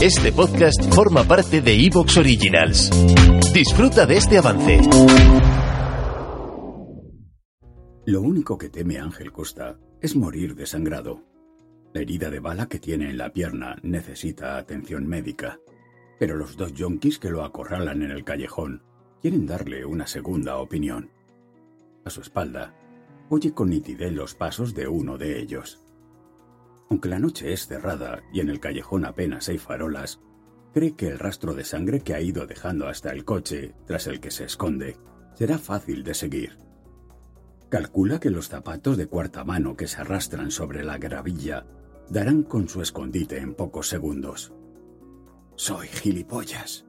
Este podcast forma parte de Evox Originals. Disfruta de este avance. Lo único que teme Ángel Costa es morir desangrado. La herida de bala que tiene en la pierna necesita atención médica. Pero los dos yonkis que lo acorralan en el callejón quieren darle una segunda opinión. A su espalda, oye con nitidez los pasos de uno de ellos. Aunque la noche es cerrada y en el callejón apenas hay farolas, cree que el rastro de sangre que ha ido dejando hasta el coche, tras el que se esconde, será fácil de seguir. Calcula que los zapatos de cuarta mano que se arrastran sobre la gravilla darán con su escondite en pocos segundos. Soy gilipollas.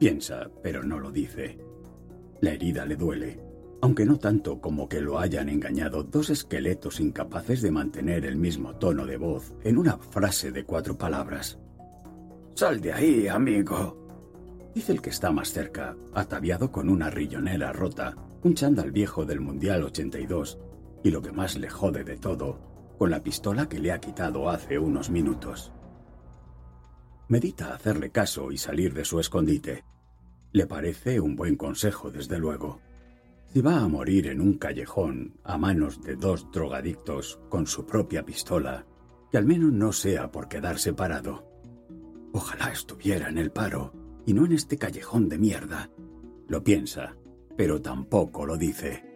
Piensa, pero no lo dice. La herida le duele, aunque no tanto como que lo hayan engañado dos esqueletos incapaces de mantener el mismo tono de voz en una frase de cuatro palabras. Sal de ahí, amigo. Dice el que está más cerca, ataviado con una rillonera rota, un chándal viejo del Mundial 82, y lo que más le jode de todo, con la pistola que le ha quitado hace unos minutos. Medita hacerle caso y salir de su escondite. Le parece un buen consejo, desde luego. Si va a morir en un callejón a manos de dos drogadictos con su propia pistola, que al menos no sea por quedarse parado. Ojalá estuviera en el paro y no en este callejón de mierda. Lo piensa, pero tampoco lo dice.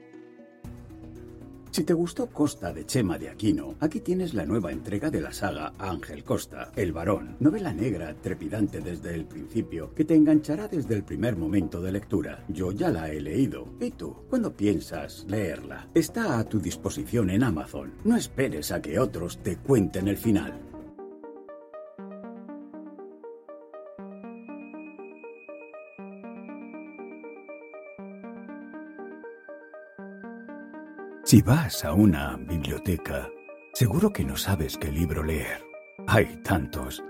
Si te gustó Costa de Chema de Aquino, aquí tienes la nueva entrega de la saga Ángel Costa, El Varón, novela negra trepidante desde el principio que te enganchará desde el primer momento de lectura. Yo ya la he leído. ¿Y tú? ¿Cuándo piensas leerla? Está a tu disposición en Amazon. No esperes a que otros te cuenten el final. Si vas a una biblioteca, seguro que no sabes qué libro leer. Hay tantos.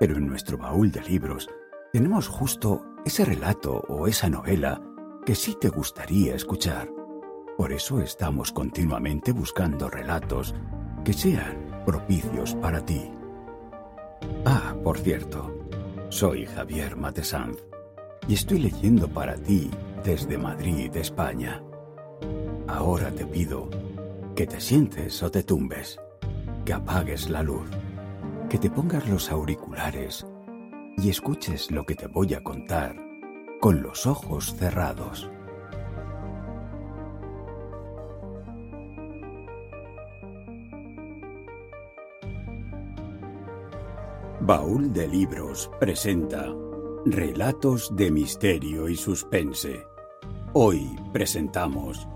Pero en nuestro baúl de libros tenemos justo ese relato o esa novela que sí te gustaría escuchar. Por eso estamos continuamente buscando relatos que sean propicios para ti. Ah, por cierto, soy Javier Matesanz y estoy leyendo para ti desde Madrid, España. Ahora te pido que te sientes o te tumbes, que apagues la luz, que te pongas los auriculares y escuches lo que te voy a contar con los ojos cerrados. Baúl de Libros presenta Relatos de Misterio y Suspense. Hoy presentamos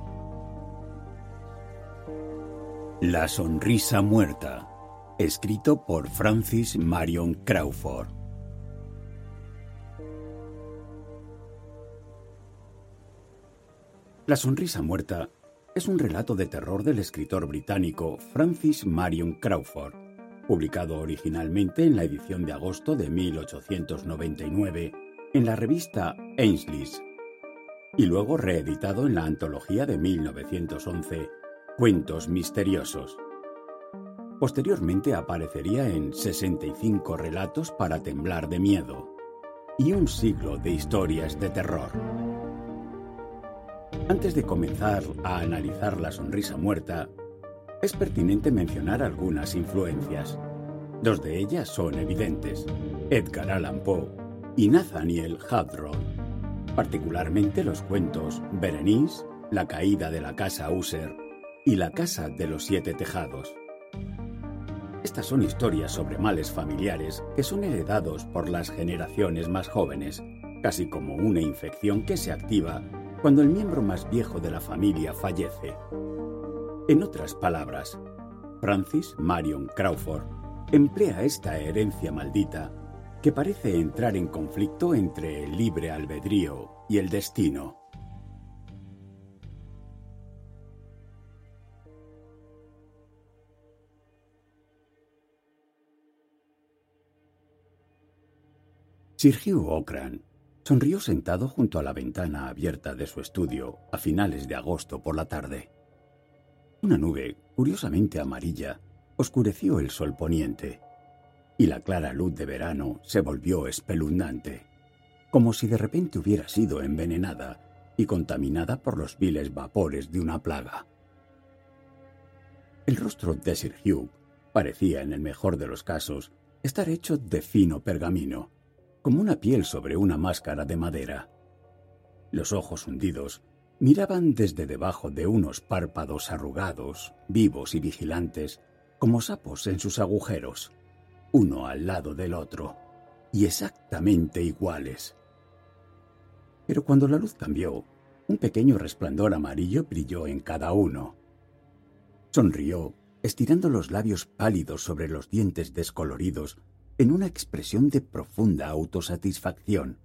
La sonrisa muerta, escrito por Francis Marion Crawford. La sonrisa muerta es un relato de terror del escritor británico Francis Marion Crawford, publicado originalmente en la edición de agosto de 1899 en la revista Ainsley's y luego reeditado en la antología de 1911 Cuentos misteriosos. Posteriormente aparecería en 65 relatos para temblar de miedo y un siglo de historias de terror. Antes de comenzar a analizar la sonrisa muerta, es pertinente mencionar algunas influencias. Dos de ellas son evidentes, Edgar Allan Poe y Nathaniel Hawthorne, particularmente los cuentos Berenice, La caída de la casa User y La Casa de los Siete Tejados. Estas son historias sobre males familiares que son heredados por las generaciones más jóvenes, casi como una infección que se activa cuando el miembro más viejo de la familia fallece. En otras palabras, Francis Marion Crawford emplea esta herencia maldita que parece entrar en conflicto entre el libre albedrío y el destino. Sir Hugh Ocran sonrió sentado junto a la ventana abierta de su estudio a finales de agosto por la tarde. Una nube, curiosamente amarilla, oscureció el sol poniente, y la clara luz de verano se volvió espeluznante, como si de repente hubiera sido envenenada y contaminada por los viles vapores de una plaga. El rostro de Sir Hugh parecía, en el mejor de los casos, estar hecho de fino pergamino, como una piel sobre una máscara de madera. Los ojos hundidos miraban desde debajo de unos párpados arrugados, vivos y vigilantes, como sapos en sus agujeros, uno al lado del otro, y exactamente iguales. Pero cuando la luz cambió, un pequeño resplandor amarillo brilló en cada uno. Sonrió, estirando los labios pálidos sobre los dientes descoloridos en una expresión de profunda autosatisfacción,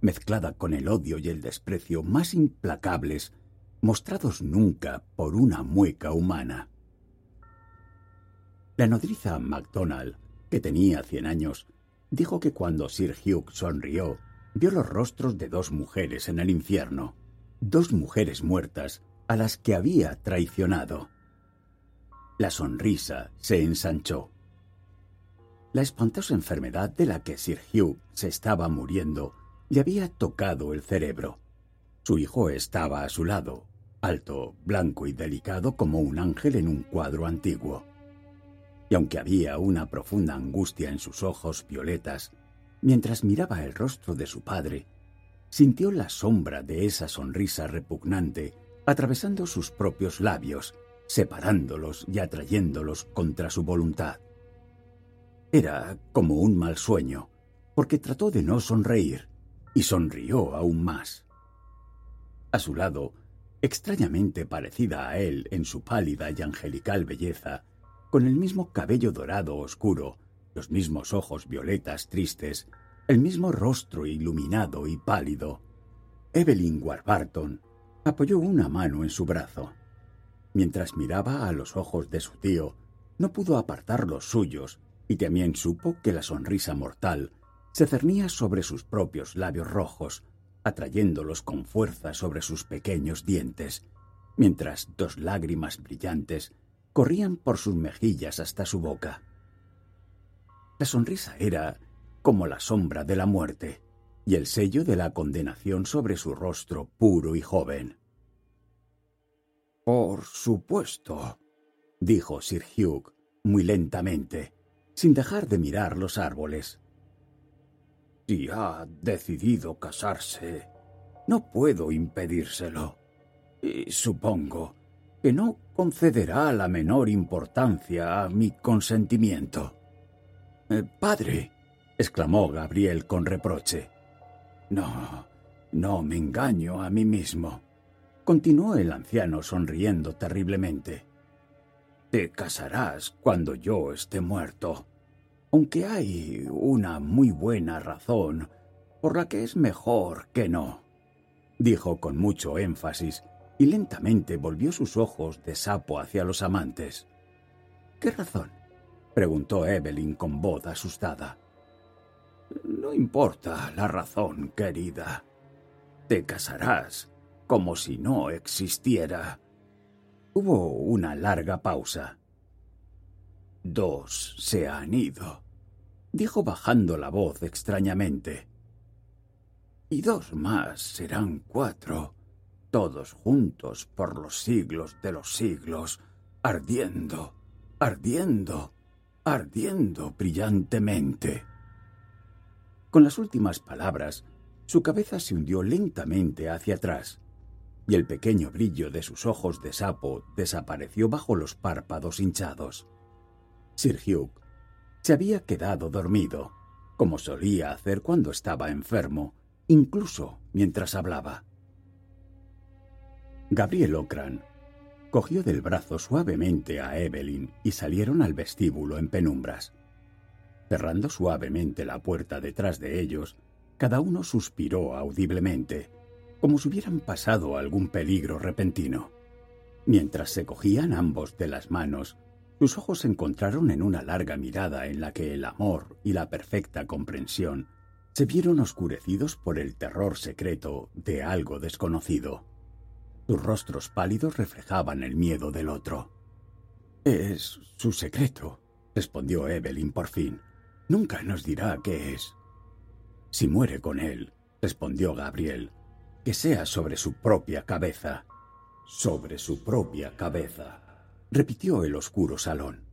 mezclada con el odio y el desprecio más implacables mostrados nunca por una mueca humana. La nodriza MacDonald, que tenía cien años, dijo que cuando Sir Hugh sonrió, vio los rostros de dos mujeres en el infierno, dos mujeres muertas a las que había traicionado. La sonrisa se ensanchó. La espantosa enfermedad de la que Sir Hugh se estaba muriendo le había tocado el cerebro. Su hijo estaba a su lado, alto, blanco y delicado como un ángel en un cuadro antiguo. Y aunque había una profunda angustia en sus ojos violetas, mientras miraba el rostro de su padre, sintió la sombra de esa sonrisa repugnante atravesando sus propios labios, separándolos y atrayéndolos contra su voluntad. Era como un mal sueño, porque trató de no sonreír y sonrió aún más. A su lado, extrañamente parecida a él en su pálida y angelical belleza, con el mismo cabello dorado oscuro, los mismos ojos violetas tristes, el mismo rostro iluminado y pálido, Evelyn Warburton apoyó una mano en su brazo. Mientras miraba a los ojos de su tío, no pudo apartar los suyos y también supo que la sonrisa mortal se cernía sobre sus propios labios rojos, atrayéndolos con fuerza sobre sus pequeños dientes, mientras dos lágrimas brillantes corrían por sus mejillas hasta su boca. La sonrisa era como la sombra de la muerte y el sello de la condenación sobre su rostro puro y joven. Por supuesto, dijo Sir Hugh muy lentamente, sin dejar de mirar los árboles. Si ha decidido casarse, no puedo impedírselo. Y supongo que no concederá la menor importancia a mi consentimiento. Eh, padre, exclamó Gabriel con reproche. No, no me engaño a mí mismo, continuó el anciano sonriendo terriblemente. Te casarás cuando yo esté muerto, aunque hay una muy buena razón por la que es mejor que no, dijo con mucho énfasis y lentamente volvió sus ojos de sapo hacia los amantes. ¿Qué razón? preguntó Evelyn con voz asustada. No importa la razón, querida. Te casarás como si no existiera Hubo una larga pausa. Dos se han ido, dijo bajando la voz extrañamente. Y dos más serán cuatro, todos juntos por los siglos de los siglos, ardiendo, ardiendo, ardiendo brillantemente. Con las últimas palabras, su cabeza se hundió lentamente hacia atrás y el pequeño brillo de sus ojos de sapo desapareció bajo los párpados hinchados. Sir Hugh se había quedado dormido, como solía hacer cuando estaba enfermo, incluso mientras hablaba. Gabriel Ocran cogió del brazo suavemente a Evelyn y salieron al vestíbulo en penumbras. Cerrando suavemente la puerta detrás de ellos, cada uno suspiró audiblemente, como si hubieran pasado algún peligro repentino. Mientras se cogían ambos de las manos, sus ojos se encontraron en una larga mirada en la que el amor y la perfecta comprensión se vieron oscurecidos por el terror secreto de algo desconocido. Sus rostros pálidos reflejaban el miedo del otro. Es su secreto, respondió Evelyn por fin. Nunca nos dirá qué es. Si muere con él, respondió Gabriel, que sea sobre su propia cabeza. Sobre su propia cabeza, repitió el oscuro salón.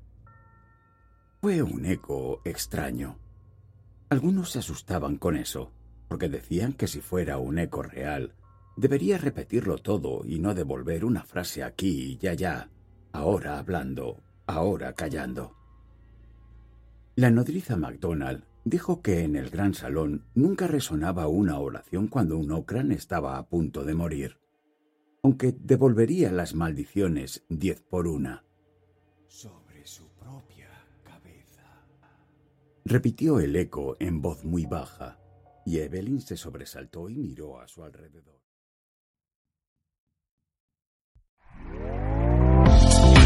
Fue un eco extraño. Algunos se asustaban con eso, porque decían que si fuera un eco real, debería repetirlo todo y no devolver una frase aquí y allá, ahora hablando, ahora callando. La nodriza MacDonald dijo que en el gran salón nunca resonaba una oración cuando un Ocran estaba a punto de morir, aunque devolvería las maldiciones diez por una. repitió el eco en voz muy baja, y Evelyn se sobresaltó y miró a su alrededor.